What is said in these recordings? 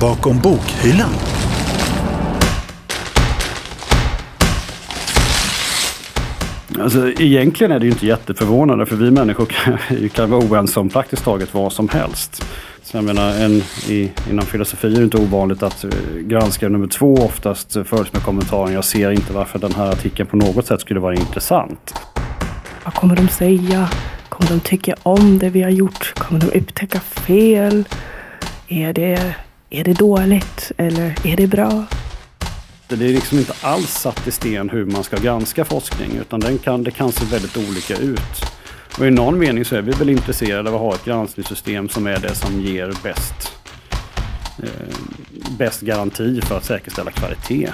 bakom bokhyllan. Alltså, egentligen är det ju inte jätteförvånande för vi människor kan, kan vara oense om praktiskt taget vad som helst. Så jag menar, en, i, inom filosofi är det inte ovanligt att eh, granskare nummer två oftast följs med kommentaren jag ser inte varför den här artikeln på något sätt skulle vara intressant. Vad kommer de säga? Kommer de tycka om det vi har gjort? Kommer de upptäcka fel? Är det, är det dåligt eller är det bra? Det är liksom inte alls satt i sten hur man ska granska forskning utan den kan, det kan se väldigt olika ut. Och i någon mening så är vi väl intresserade av att ha ett granskningssystem som är det som ger bäst, eh, bäst garanti för att säkerställa kvalitet.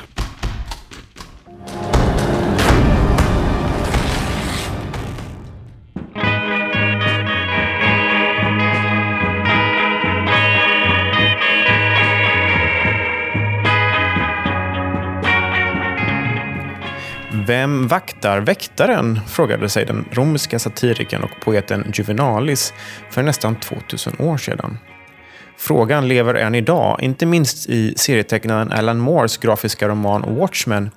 Vem vaktar väktaren? frågade sig den romerska satirikern och poeten Juvenalis för nästan 2000 år sedan. Frågan lever än idag, inte minst i serietecknaren Alan Moores grafiska roman Watchmen,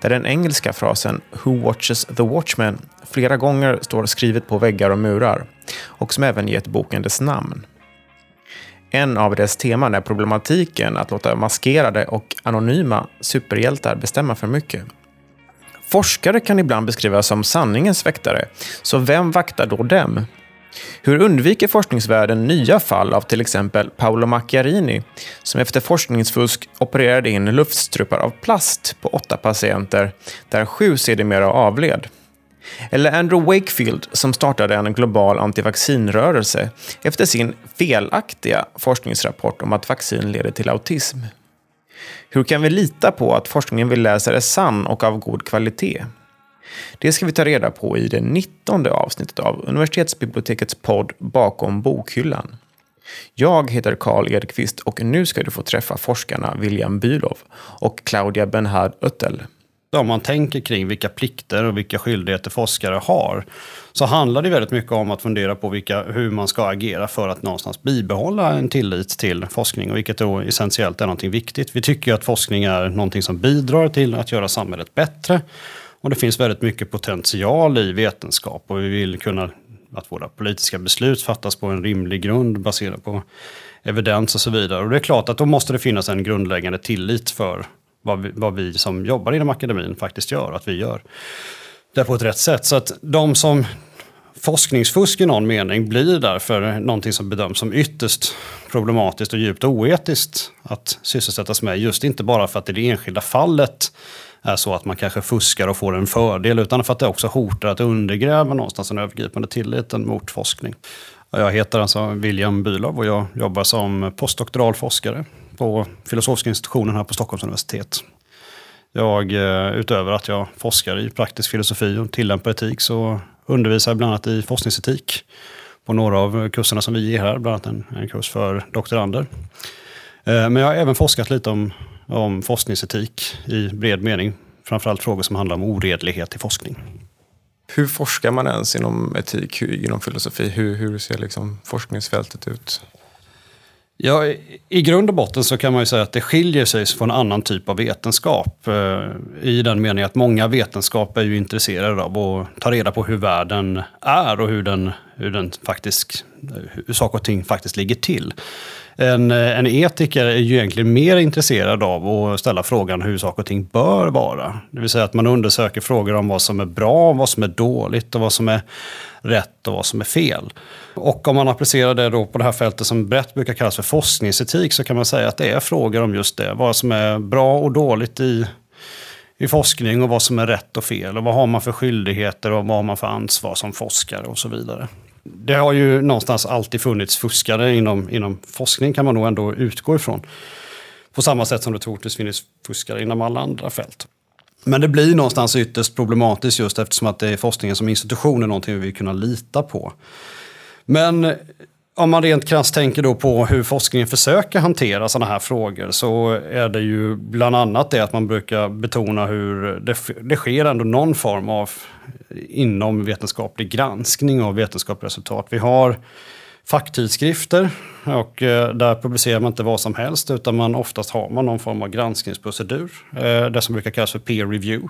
där den engelska frasen “Who watches the Watchmen” flera gånger står skrivet på väggar och murar och som även gett boken dess namn. En av dess teman är problematiken att låta maskerade och anonyma superhjältar bestämma för mycket. Forskare kan ibland beskrivas som sanningens väktare, så vem vaktar då dem? Hur undviker forskningsvärlden nya fall av till exempel Paolo Macchiarini, som efter forskningsfusk opererade in luftstrupar av plast på åtta patienter, där sju sedermera avled? Eller Andrew Wakefield som startade en global antivaccinrörelse efter sin felaktiga forskningsrapport om att vaccin leder till autism. Hur kan vi lita på att forskningen vi läser är sann och av god kvalitet? Det ska vi ta reda på i det 19 avsnittet av universitetsbibliotekets podd Bakom bokhyllan. Jag heter Karl Edqvist och nu ska du få träffa forskarna William Bülow och Claudia Benhard Öttel om man tänker kring vilka plikter och vilka skyldigheter forskare har så handlar det väldigt mycket om att fundera på vilka, hur man ska agera för att någonstans bibehålla en tillit till forskning och vilket då essentiellt är någonting viktigt. Vi tycker att forskning är någonting som bidrar till att göra samhället bättre och det finns väldigt mycket potential i vetenskap och vi vill kunna att våra politiska beslut fattas på en rimlig grund baserat på evidens och så vidare. Och det är klart att då måste det finnas en grundläggande tillit för vad vi, vad vi som jobbar inom akademin faktiskt gör, att vi gör det på ett rätt sätt. Så att de som forskningsfusk i någon mening blir därför någonting som bedöms som ytterst problematiskt och djupt oetiskt att sysselsättas med. Just inte bara för att det i det enskilda fallet är så att man kanske fuskar och får en fördel utan för att det också hotar att undergräva någonstans den övergripande tilliten mot forskning. Jag heter alltså William Bülow och jag jobbar som postdoktoral forskare på filosofiska institutionen här på Stockholms universitet. Jag, eh, utöver att jag forskar i praktisk filosofi och tillämpar etik så undervisar jag bland annat i forskningsetik på några av kurserna som vi ger här, bland annat en, en kurs för doktorander. Eh, men jag har även forskat lite om, om forskningsetik i bred mening, framförallt frågor som handlar om oredlighet i forskning. Hur forskar man ens inom etik, inom filosofi? Hur, hur ser liksom forskningsfältet ut? Ja, I grund och botten så kan man ju säga att det skiljer sig från annan typ av vetenskap. Eh, I den meningen att många vetenskaper är ju intresserade av att ta reda på hur världen är och hur, den, hur, den faktiskt, hur saker och ting faktiskt ligger till. En, en etiker är ju egentligen mer intresserad av att ställa frågan hur saker och ting bör vara. Det vill säga att man undersöker frågor om vad som är bra, vad som är dåligt och vad som är rätt och vad som är fel. Och om man applicerar det då på det här fältet som brett brukar kallas för forskningsetik så kan man säga att det är frågor om just det. Vad som är bra och dåligt i, i forskning och vad som är rätt och fel. Och vad har man för skyldigheter och vad har man för ansvar som forskare och så vidare. Det har ju någonstans alltid funnits fuskare inom, inom forskning kan man nog ändå utgå ifrån. På samma sätt som det troligtvis finns fuskare inom alla andra fält. Men det blir någonstans ytterst problematiskt just eftersom att det är forskningen som institution är någonting vi vill kunna lita på. Men om man rent krasst tänker då på hur forskningen försöker hantera sådana här frågor så är det ju bland annat det att man brukar betona hur det, det sker ändå någon form av inom vetenskaplig granskning av vetenskapliga resultat. Vi har facktidskrifter. Och eh, där publicerar man inte vad som helst utan man oftast har man någon form av granskningsprocedur. Eh, det som brukar kallas för peer review.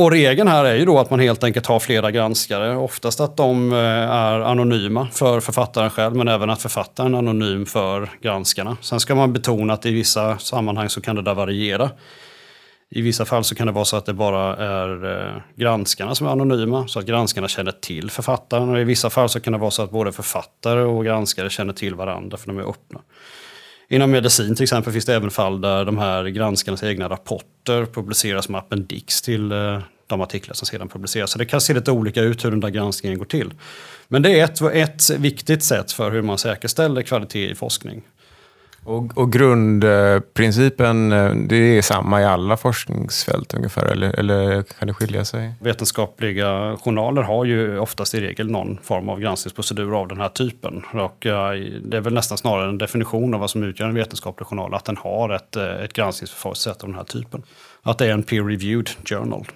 Och regeln här är ju då att man helt enkelt har flera granskare. Oftast att de eh, är anonyma för författaren själv men även att författaren är anonym för granskarna. Sen ska man betona att i vissa sammanhang så kan det där variera. I vissa fall så kan det vara så att det bara är eh, granskarna som är anonyma, så att granskarna känner till författaren. Och i vissa fall så kan det vara så att både författare och granskare känner till varandra, för de är öppna. Inom medicin till exempel finns det även fall där de här granskarnas egna rapporter publiceras som appendix till eh, de artiklar som sedan publiceras. Så det kan se lite olika ut hur den där granskningen går till. Men det är ett, ett viktigt sätt för hur man säkerställer kvalitet i forskning. Och, och, grundprincipen, eh, det är samma i alla forskningsfält ungefär, eller, eller kan det skilja sig? Vetenskapliga journaler har ju oftast i regel någon form av granskningsprocedur av den här typen. Och det är väl nästan snarare en definition av vad som utgör en vetenskaplig journal, att den har ett, eh, ett granskningsförfaringssätt av den här typen. Att det är en peer-reviewed journal.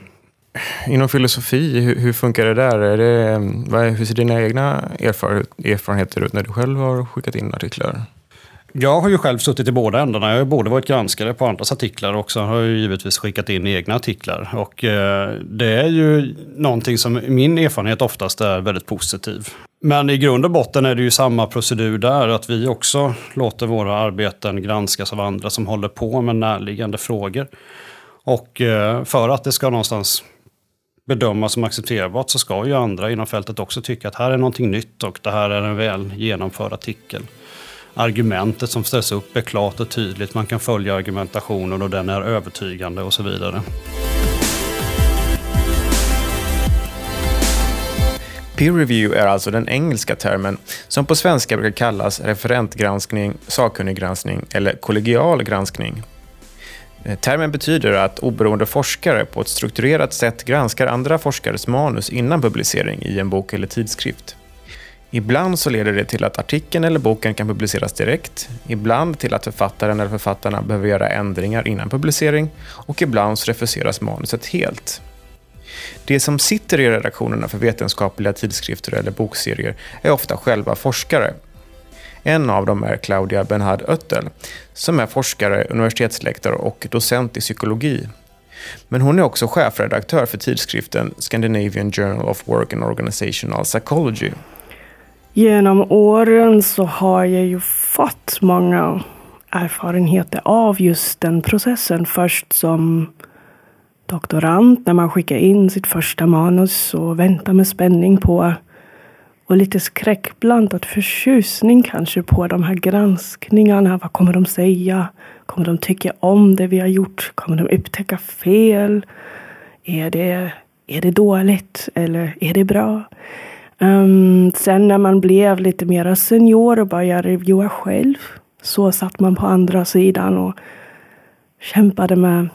Inom filosofi, hur, hur, funkar det där? Är det, hur ser dina egna erfarenheter ut när du själv har skickat in artiklar? Jag har ju själv suttit i båda ändarna. Jag har både varit granskare på andras artiklar och så har jag givetvis skickat in egna artiklar. Och eh, det är ju någonting som min erfarenhet oftast är väldigt positiv. Men i grund och botten är det ju samma procedur där, att vi också låter våra arbeten granskas av andra som håller på med närliggande frågor. Och eh, för att det ska någonstans bedömas som accepterbart så ska ju andra inom fältet också tycka att här är någonting nytt och det här är en väl genomförd artikel argumentet som ställs upp är klart och tydligt. Man kan följa argumentationen och den är övertygande och så vidare. Peer review är alltså den engelska termen som på svenska brukar kallas referentgranskning, sakkunniggranskning eller kollegial granskning. Eh, termen betyder att oberoende forskare på ett strukturerat sätt granskar andra forskares manus innan publicering i en bok eller tidskrift. Ibland så leder det till att artikeln eller boken kan publiceras direkt, ibland till att författaren eller författarna behöver göra ändringar innan publicering och ibland så refuseras manuset helt. De som sitter i redaktionerna för vetenskapliga tidskrifter eller bokserier är ofta själva forskare. En av dem är Claudia Benhard Öttel, som är forskare, universitetslektor och docent i psykologi. Men hon är också chefredaktör för tidskriften Scandinavian Journal of Work and Organizational Psychology Genom åren så har jag ju fått många erfarenheter av just den processen. Först som doktorand när man skickar in sitt första manus och väntar med spänning på och lite skräckblandad förtjusning kanske på de här granskningarna. Vad kommer de säga? Kommer de tycka om det vi har gjort? Kommer de upptäcka fel? Är det, är det dåligt eller är det bra? Um, sen när man blev lite mer senior och började reviewa själv så satt man på andra sidan och kämpade med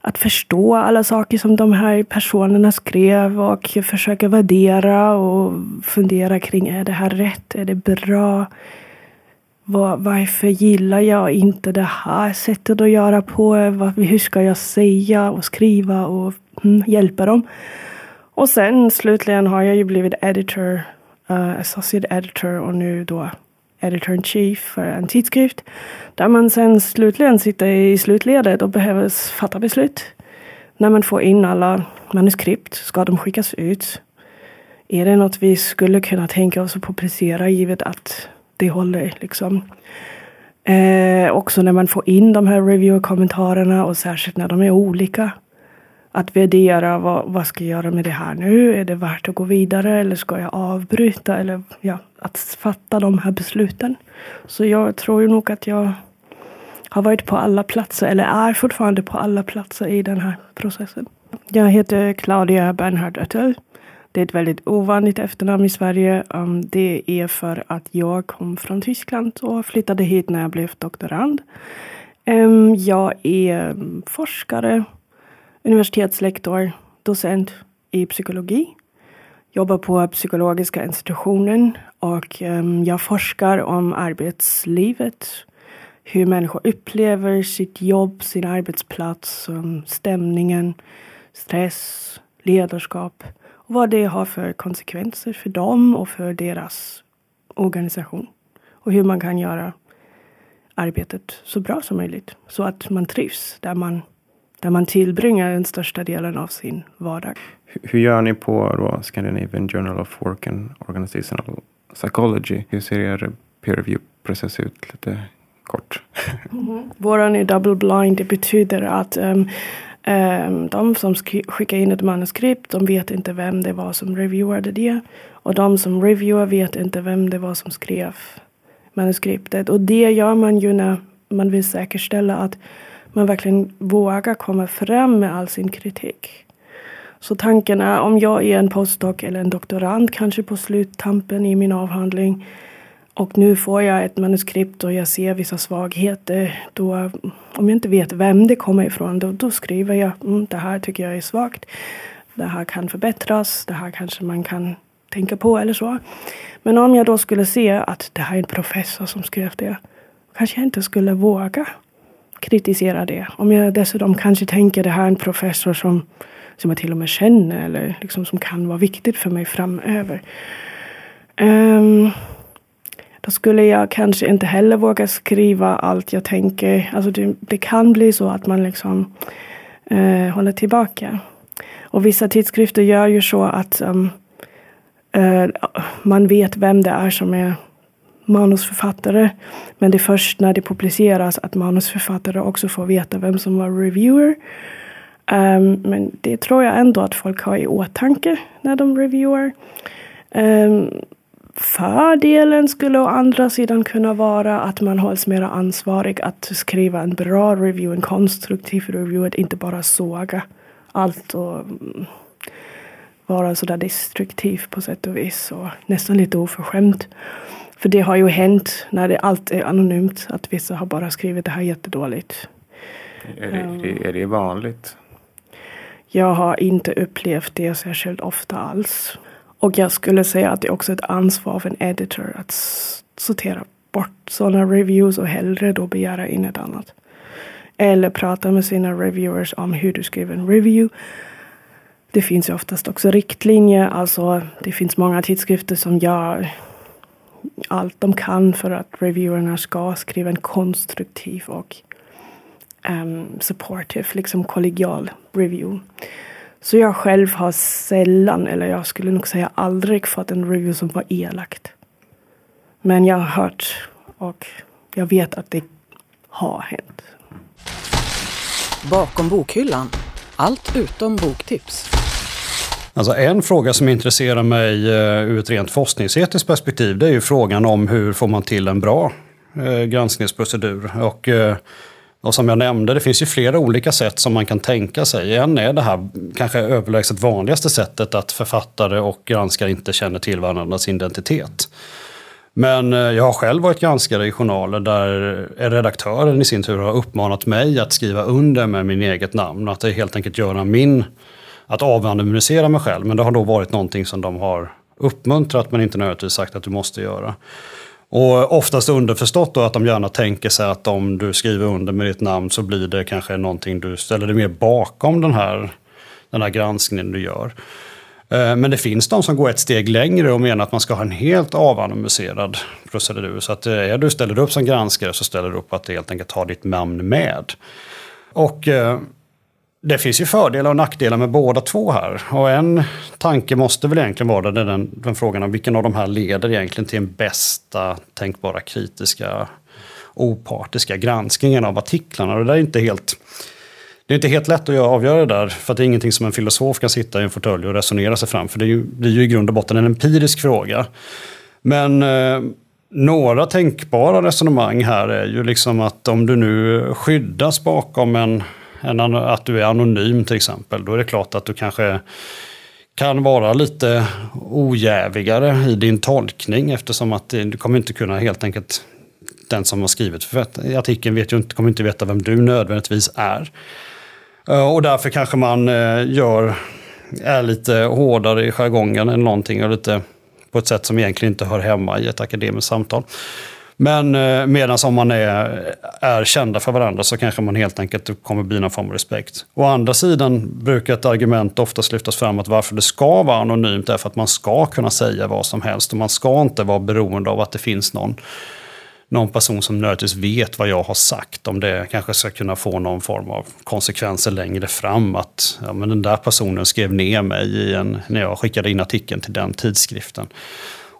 att förstå alla saker som de här personerna skrev och försöka värdera och fundera kring är det här rätt? Är det bra? Var, varför gillar jag inte det här sättet att göra på? hur ska jag säga och skriva och mm, hjälpa dem? Och sen slutligen har jag ju blivit editor, uh, associate editor och nu då editor in chief för en tidskrift. Där man sen slutligen sitter i slutledet och behöver fatta beslut. När man får in alla manuskript, ska de skickas ut? Är det något vi skulle kunna tänka oss att publicera givet att det håller liksom? Eh, också när man får in de här review-kommentarerna och särskilt när de är olika att värdera vad, vad ska jag göra med det här nu? Är det värt att gå vidare eller ska jag avbryta? Eller ja, att fatta de här besluten. Så jag tror nog att jag har varit på alla platser, eller är fortfarande på alla platser i den här processen. Jag heter Claudia Bernhard Öttel. Det är ett väldigt ovanligt efternamn i Sverige. Um, det är för att jag kom från Tyskland och flyttade hit när jag blev doktorand. Um, jag är um, forskare universitetslektor, docent i psykologi. Jobbar på psykologiska institutionen och um, jag forskar om arbetslivet. Hur människor upplever sitt jobb, sin arbetsplats, um, stämningen, stress, ledarskap och vad det har för konsekvenser för dem och för deras organisation och hur man kan göra arbetet så bra som möjligt så att man trivs där man, där man tillbringar den största delen av sin vardag. Hur gör ni på då Scandinavian Journal of Work and Organizational Psychology? Hur ser er peer review-process ut? Lite kort. Mm -hmm. Våran är double blind. Det betyder att um, um, de som skickar in ett manuskript, de vet inte vem det var som reviewade det. Och de som reviewar vet inte vem det var som skrev manuskriptet. Och det gör man ju när man vill säkerställa att man verkligen vågar komma fram med all sin kritik. Så tanken är om jag är en postdoc eller en doktorand kanske på sluttampen i min avhandling och nu får jag ett manuskript och jag ser vissa svagheter. Då, om jag inte vet vem det kommer ifrån, då, då skriver jag mm, det här tycker jag är svagt. Det här kan förbättras. Det här kanske man kan tänka på eller så. Men om jag då skulle se att det här är en professor som skrev det, kanske jag inte skulle våga kritisera det. Om jag dessutom kanske tänker det här är en professor som, som jag till och med känner eller liksom som kan vara viktigt för mig framöver. Um, då skulle jag kanske inte heller våga skriva allt jag tänker. Alltså det, det kan bli så att man liksom uh, håller tillbaka. Och vissa tidskrifter gör ju så att um, uh, man vet vem det är som är manusförfattare. Men det är först när det publiceras att manusförfattare också får veta vem som var reviewer. Um, men det tror jag ändå att folk har i åtanke när de reviewar. Um, ehm, Fördelen skulle å andra sidan kunna vara att man hålls mer ansvarig att skriva en bra review, en konstruktiv review, att inte bara såga allt och mm, vara sådär destruktiv på sätt och vis och nästan lite oförskämt. För det har ju hänt när det allt är anonymt att vissa har bara skrivit det här jättedåligt. Är det, um, är det vanligt? Jag har inte upplevt det särskilt ofta alls. Och jag skulle säga att det är också ett ansvar av en editor att sortera bort sådana reviews och hellre då begära in ett annat. Eller prata med sina reviewers om hur du skriver en review. Det finns ju oftast också riktlinjer, alltså det finns många tidskrifter som gör allt de kan för att reviewerna ska skriva en konstruktiv och um, supportive, liksom kollegial review. Så jag själv har sällan, eller jag skulle nog säga aldrig, fått en review som var elakt. Men jag har hört och jag vet att det har hänt. Bakom bokhyllan. Allt utom boktips. Alltså en fråga som intresserar mig eh, ur ett rent forskningsetiskt perspektiv det är ju frågan om hur får man till en bra eh, granskningsprocedur. Och, eh, och som jag nämnde, det finns ju flera olika sätt som man kan tänka sig. En är det här kanske överlägset vanligaste sättet att författare och granskare inte känner till varandras identitet. Men jag har själv varit granskare i journaler där redaktören i sin tur har uppmanat mig att skriva under med min eget namn. Att helt enkelt göra min, att avanalysera mig själv. Men det har då varit någonting som de har uppmuntrat men inte nödvändigtvis sagt att du måste göra. Och oftast underförstått då att de gärna tänker sig att om du skriver under med ditt namn så blir det kanske någonting du ställer dig mer bakom den här, den här granskningen du gör. Eh, men det finns de som går ett steg längre och menar att man ska ha en helt avanonymiserad procedur. Så att eh, är du ställer upp som granskare så ställer du upp att helt enkelt ha ditt namn med. Och eh, det finns ju fördelar och nackdelar med båda två här. Och en tanke måste väl egentligen vara den, den frågan om vilken av de här leder egentligen till den bästa tänkbara kritiska opartiska granskningen av artiklarna. Och det är inte helt, det är inte helt lätt att avgöra det där, för det är ingenting som en filosof kan sitta i en fåtölj och resonera sig fram, för det är ju, blir ju i grund och botten en empirisk fråga. Men eh, några tänkbara resonemang här är ju liksom att om du nu skyddas bakom en än att du är anonym till exempel. Då är det klart att du kanske kan vara lite ojävigare i din tolkning eftersom att du kommer inte kunna helt enkelt den som har skrivit för artikeln vet ju inte, kommer inte veta vem du nödvändigtvis är. Eh, och därför kanske man eh, gör, är lite hårdare i jargongen än någonting och lite på ett sätt som egentligen inte hör hemma i ett akademiskt samtal. Men eh, medan om man är, är kända för varandra så kanske man helt enkelt kommer bli någon form av respekt. Å andra sidan brukar ett argument oftast lyftas fram att varför det ska vara anonymt är för att man ska kunna säga vad som helst och man ska inte vara beroende av att det finns någon någon person som nödvändigtvis vet vad jag har sagt. Om det kanske ska kunna få någon form av konsekvenser längre fram. Att ja, men den där personen skrev ner mig i en, när jag skickade in artikeln till den tidskriften.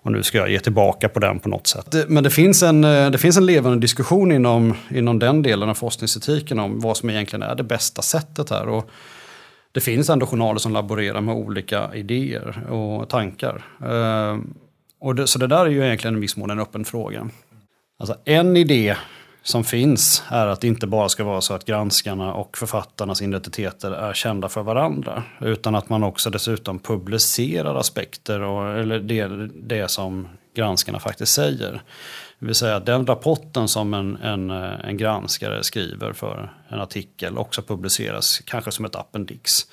Och nu ska jag ge tillbaka på den på något sätt. Men det finns en, eh, det finns en levande diskussion inom, inom den delen av forskningsetiken om vad som egentligen är det bästa sättet här. Och det finns ändå journaler som laborerar med olika idéer och tankar. Eh, och det, så det där är ju egentligen i viss mån en öppen fråga. Alltså en idé som finns är att det inte bara ska vara så att granskarna och författarnas identiteter är kända för varandra. Utan att man också dessutom publicerar aspekter och, eller det, det som granskarna faktiskt säger. Det vill säga att den rapporten som en, en, en granskare skriver för en artikel också publiceras, kanske som ett appendix.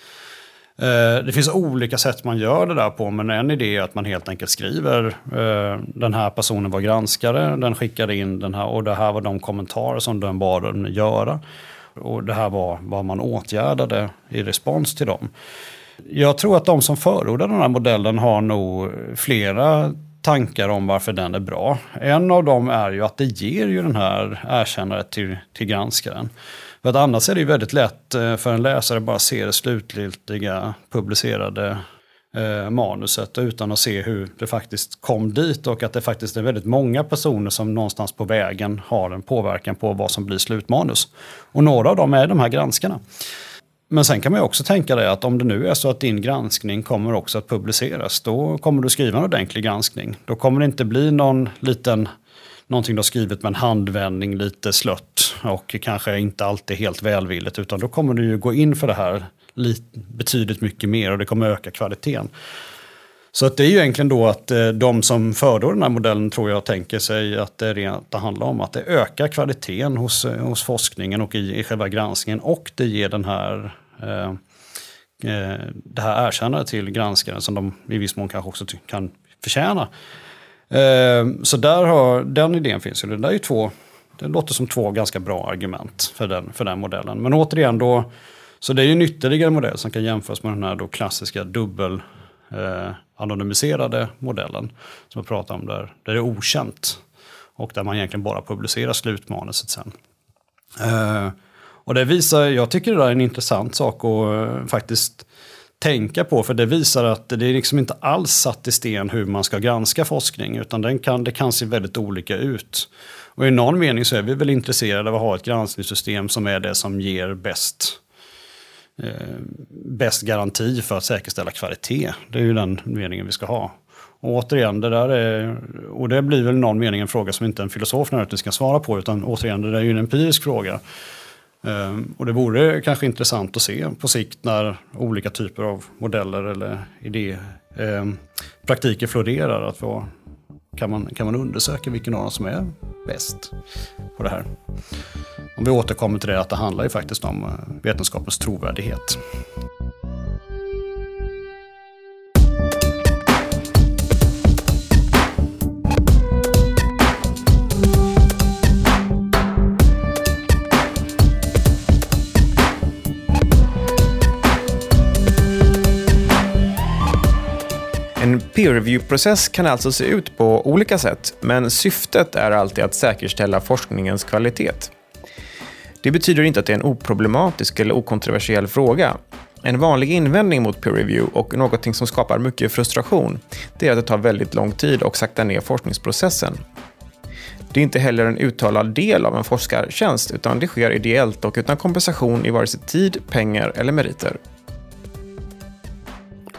Eh, det finns olika sätt man gör det där på, men en idé är att man helt enkelt skriver eh, den här personen var granskare, den skickade in den här och det här var de kommentarer som den bad den göra. Och det här var vad man åtgärdade i respons till dem. Jag tror att de som förordar den här modellen har nog flera tankar om varför den är bra. En av dem är ju att det ger ju den här erkännandet till, till granskaren. För att annars är det ju väldigt lätt eh, för en läsare bara se det slutgiltiga publicerade eh, manuset utan att se hur det faktiskt kom dit och att det faktiskt är väldigt många personer som någonstans på vägen har en påverkan på vad som blir slutmanus. Och några av dem är de här granskarna. Men sen kan man ju också tänka dig att om det nu är så att din granskning kommer också att publiceras, då kommer du skriva en ordentlig granskning. Då kommer det inte bli någon liten någonting du har skrivit med en handvändning lite slött och kanske inte alltid helt välvilligt utan då kommer du ju gå in för det här betydligt mycket mer och det kommer öka kvaliteten. Så att det är ju egentligen då att eh, de som föredrar den här modellen tror jag tänker sig att det, rent, det handlar om att det ökar kvaliteten hos, eh, hos forskningen och i, i själva granskningen och det ger den här eh, eh det här erkännandet till granskaren som de i viss mån kanske också kan förtjäna. Ehm, så där har, den idén finns ju. Det där är ju två, det låter som två ganska bra argument för den, för den modellen. Men återigen då, så det är ju en ytterligare modell som kan jämföras med den här då klassiska dubbel eh, anonymiserade modellen som jag pratade om där, där det är okänt och där man egentligen bara publicerar slutmanuset sen. Eh, och det visar, jag tycker det där är en intressant sak att eh, faktiskt tänka på, för det visar att det är liksom inte alls satt i sten hur man ska granska forskning, utan den kan, det kan se väldigt olika ut. Och i någon mening så är vi väl intresserade av att ha ett granskningssystem som är det som ger bäst, eh, bäst garanti för att säkerställa kvalitet. Det är ju den meningen vi ska ha. Och återigen, det där är, och det blir väl i någon mening en fråga som inte en filosof nödvändigtvis ska svara på, utan återigen, det är ju en empirisk fråga. Ehm, och det vore kanske intressant att se på sikt när olika typer av modeller eller idé, ehm, praktiker florerar. Att få, kan, man, kan man undersöka vilken av dem som är bäst på det här. Om vi återkommer till det att det handlar ju faktiskt om eh, vetenskapens trovärdighet. Peer review-process kan alltså se ut på olika sätt, men syftet är alltid att säkerställa forskningens kvalitet. Det betyder inte att det är en oproblematisk eller okontroversiell fråga. En vanlig invändning mot peer review och något som skapar mycket frustration, det är att det tar väldigt lång tid och saktar ner forskningsprocessen. Det är inte heller en uttalad del av en forskartjänst, utan det sker ideellt och utan kompensation i vare sig tid, pengar eller meriter.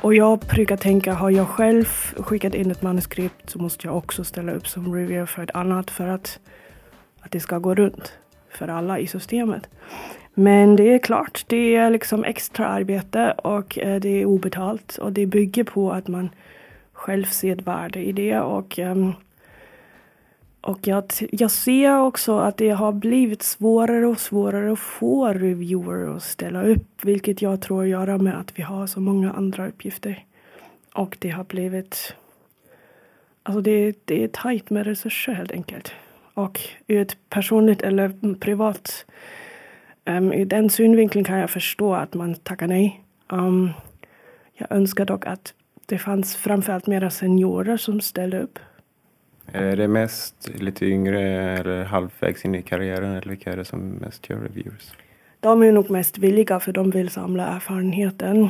Och jag brukar tänka, har jag själv skickat in ett manuskript så måste jag också ställa upp som reviewer för ett annat för att, att det ska gå runt för alla i systemet. Men det är klart, det är liksom extra arbete och eh, det är obetalt och det bygger på att man själv ser ett värde i det och um, och jag, jag ser också att det har blivit svårare och svårare att få reviewer att ställa upp, vilket jag tror att göra med att vi har så många andra uppgifter. Och det har blivit... Alltså det, det är tajt med resurser helt enkelt. Och ur ett personligt eller privat, ehm, um, ur den synvinkeln kan jag förstå att man tackar nej. Um, jag önskar dock att det fanns framförallt mera seniorer som ställde upp. Eh, är det mest lite yngre eller halvvägs in i karriären eller vilka är det som mest gör reviews? De är nog mest villiga för de vill samla erfarenheten.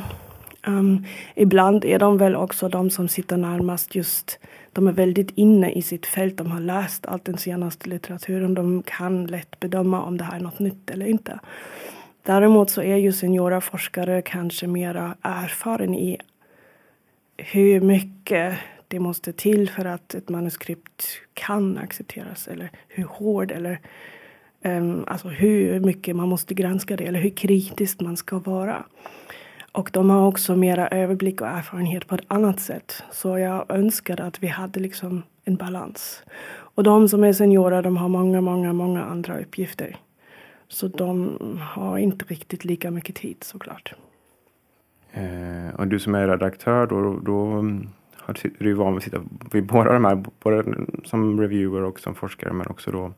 Um, ibland är de väl också de som sitter närmast just, de är väldigt inne i sitt fält, de har läst all den senaste litteraturen, de kan lätt bedöma om det här är något nytt eller inte. Däremot så är ju seniora forskare kanske mera erfaren i hur mycket det måste till för att ett manuskript kan accepteras eller hur hård eller um, alltså hur mycket man måste granska det eller hur kritiskt man ska vara. Och de har också mera överblick och erfarenhet på ett annat sätt. Så jag önskar att vi hade liksom en balans. Och de som är seniorer de har många, många, många andra uppgifter. Så de har inte riktigt lika mycket tid såklart. Eh, och du som är redaktör då, då mm, har, är du van vid att sitta vid båda de här, både som reviewer och som forskare men också då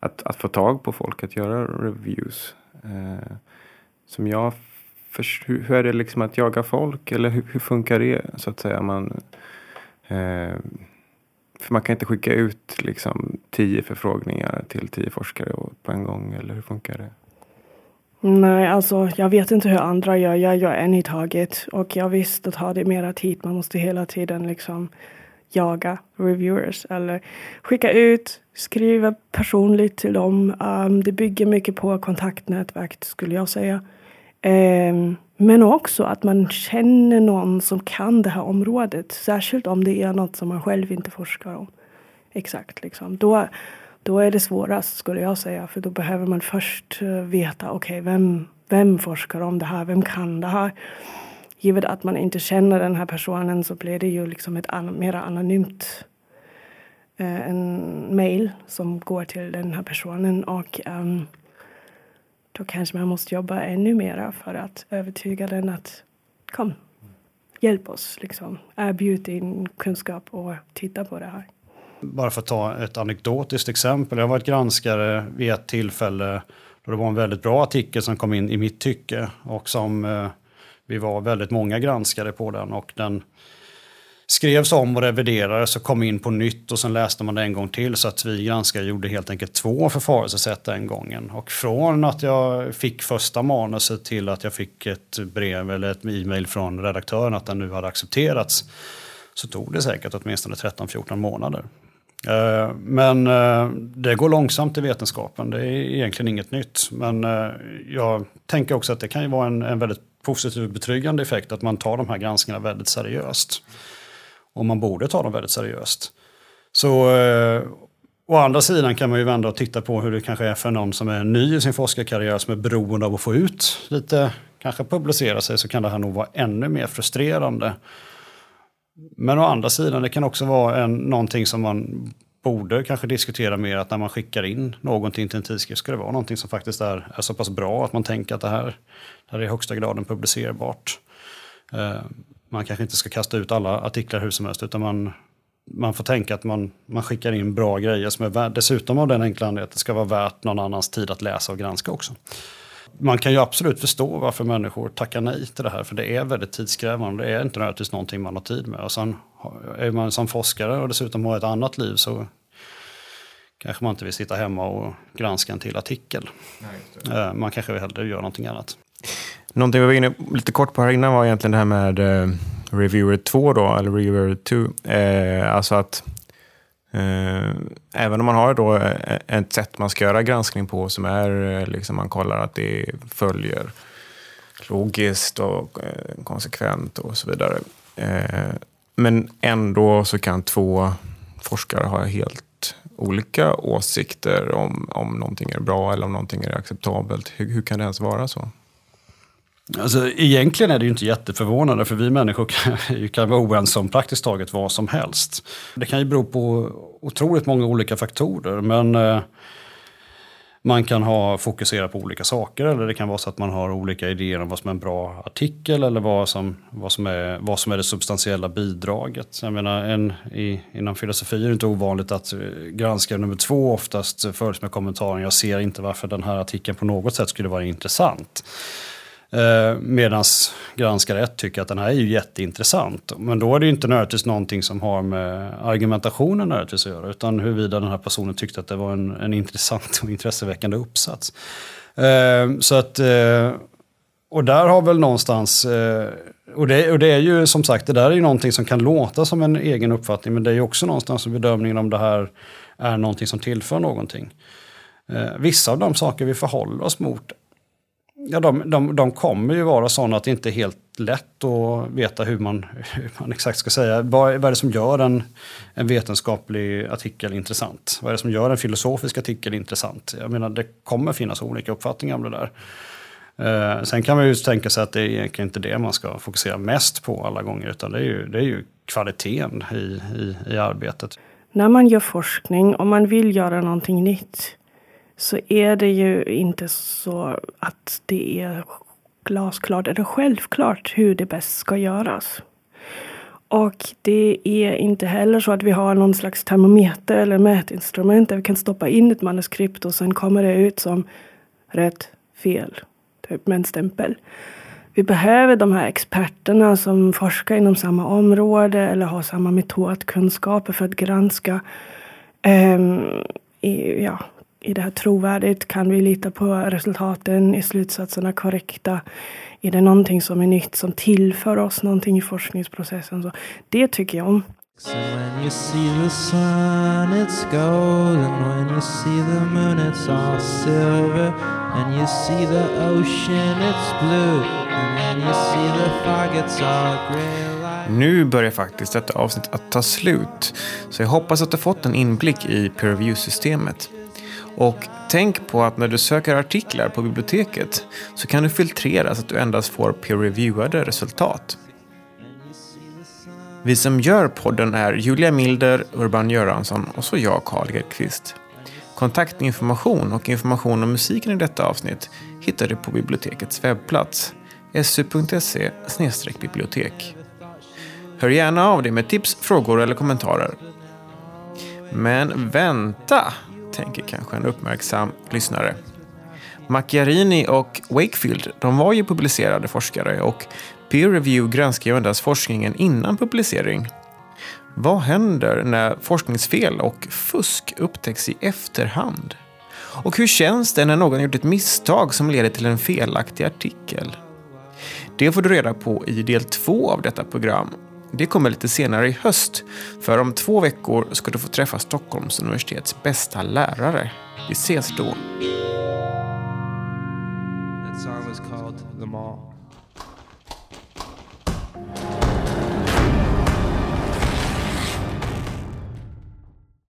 att, att få tag på folk att göra reviews. Eh, som jag för, hur, hur, är det liksom att jaga folk eller hur, hur funkar det så att säga? Man, eh, för man kan inte skicka ut liksom tio förfrågningar till tio forskare på en gång eller hur funkar det? Nej, alltså jag vet inte hur andra gör. Jag gör en i taget och jag visst, då tar det mera tid. Man måste hela tiden liksom jaga reviewers eller skicka ut, skriva personligt till dem. Um, det bygger mycket på kontaktnätverk skulle jag säga. Um, men också att man känner någon som kan det här området. Särskilt om det är något som man själv inte forskar om. Exakt, liksom. Då, då är det svårast skulle jag säga. För då behöver man först eh, veta, okej, okay, vem, vem forskar om det här? Vem kan det här? givet att man inte känner den här personen så blir det ju liksom ett an mer anonymt eh, en mail som går till den här personen och um, då kanske man måste jobba ännu mera för att övertyga den att kom, hjälp oss, liksom. erbjud din kunskap och titta på det här. Bara för att ta ett anekdotiskt exempel. Jag har varit granskare vid ett tillfälle då det var en väldigt bra artikel som kom in i mitt tycke och som eh, vi var väldigt många granskare på den och den skrevs om och reviderades och kom in på nytt och sen läste man det en gång till så att vi granskare gjorde helt enkelt två förfaringssätt den gången. Och från att jag fick första manuset till att jag fick ett brev eller ett e-mail från redaktören att den nu hade accepterats så tog det säkert åtminstone 13-14 månader. Eh, men eh, det går långsamt i vetenskapen, det är egentligen inget nytt. Men eh, jag tänker också att det kan ju vara en, en väldigt positiv betryggande effekt att man tar de här granskningarna väldigt seriöst. Och man borde ta dem väldigt seriöst. Så eh, å andra sidan kan man ju vända och titta på hur det kanske är för någon som är ny i sin forskarkarriär som är beroende av att få ut lite, kanske publicera sig, så kan det här nog vara ännu mer frustrerande. Men å andra sidan, det kan också vara en, någonting som man borde kanske diskutera mer att när man skickar in någonting till en tidskrift ska det vara någonting som faktiskt är, är så pass bra att man tänker att det här, det här är i högsta graden publicerbart. Eh, man kanske inte ska kasta ut alla artiklar hur som helst utan man, man får tänka att man, man skickar in bra grejer som är värt, dessutom av den enkla anledningen att det ska vara värt någon annans tid att läsa och granska också. Man kan ju absolut förstå varför människor tackar nej till det här för det är väldigt tidskrävande. Det är inte nödvändigtvis någonting man har tid med. Och sen är man som forskare och dessutom har ett annat liv så kanske man inte vill sitta hemma och granska en till artikel. Nej, eh, man kanske hellre gör någonting annat. Någonting vi var inne lite kort på här innan var egentligen det här med uh, Reviewer 2 då, eller Reviewer 2. Uh, alltså att Eh, även om man har då eh, ett sätt man ska göra granskning på som är eh, liksom man kollar att det följer logiskt och konsekvent och så vidare. Men ändå så kan två forskare ha helt olika åsikter om, om någonting är bra eller om någonting är acceptabelt. Hur, hur kan det ens vara så? Alltså, egentligen är det ju inte jätteförvånande för vi människor kan, kan vara oense om praktiskt taget vad som helst. Det kan ju bero på otroligt många olika faktorer men eh, man kan ha fokusera på olika saker eller det kan vara så att man har olika idéer om vad som är en bra artikel eller vad som, vad som, är, vad som är det substantiella bidraget. Jag menar, en, i, inom filosofi är det inte ovanligt att eh, granskare nummer två oftast följs med kommentaren jag ser inte varför den här artikeln på något sätt skulle vara intressant. Eh, Medan granskare 1 tycker att den här är ju jätteintressant. Men då är det ju inte nödvändigtvis någonting som har med argumentationen nödvändigtvis att göra. Utan huruvida den här personen tyckte att det var en, en intressant och intresseväckande uppsats. Eh, så att, eh, och där har väl någonstans, eh, och, det, och det är ju som sagt, det där är ju någonting som kan låta som en egen uppfattning. Men det är ju också någonstans bedömningen om det här är någonting som tillför någonting. Eh, vissa av de saker vi förhåller oss mot Ja, de, de, de kommer ju vara sådana att det inte är helt lätt att veta hur man, hur man exakt ska säga. Vad, vad är det som gör en, en vetenskaplig artikel intressant? Vad är det som gör en filosofisk artikel intressant? Jag menar, det kommer finnas olika uppfattningar om det där. Eh, sen kan man ju tänka sig att det är egentligen inte det man ska fokusera mest på alla gånger, utan det är ju, det är ju kvaliteten i, i, i arbetet. När man gör forskning, om man vill göra någonting nytt, så är det ju inte så att det är glasklart eller självklart hur det bäst ska göras. Och det är inte heller så att vi har någon slags termometer eller mätinstrument där vi kan stoppa in ett manuskript och sen kommer det ut som rätt, fel, typ med en stämpel. Vi behöver de här experterna som forskar inom samma område eller har samma metodkunskaper för att granska um, i, ja, är det här trovärdigt? Kan vi lita på resultaten? Är slutsatserna korrekta? Är det någonting som är nytt som tillför oss någonting i forskningsprocessen? Så det tycker jag om. So when you see the sun it's gold and when you see the moon it's all silver and you see the ocean it's blue and when you see the fog it's all grey Nu börjar faktiskt detta avsnitt att ta slut, så jag hoppas att du fått en inblick i peer review-systemet. Och tänk på att när du söker artiklar på biblioteket så kan du filtrera så att du endast får peer-reviewade resultat. Vi som gör podden är Julia Milder, Urban Göransson och så jag, Karl Hedqvist. Kontaktinformation och information om musiken i detta avsnitt hittar du på bibliotekets webbplats su.se bibliotek. Hör gärna av dig med tips, frågor eller kommentarer. Men vänta! Tänker kanske en uppmärksam lyssnare. Macchiarini och Wakefield de var ju publicerade forskare och peer review granskar ju endast forskningen innan publicering. Vad händer när forskningsfel och fusk upptäcks i efterhand? Och hur känns det när någon gjort ett misstag som leder till en felaktig artikel? Det får du reda på i del två av detta program det kommer lite senare i höst, för om två veckor ska du få träffa Stockholms universitets bästa lärare. Vi ses då!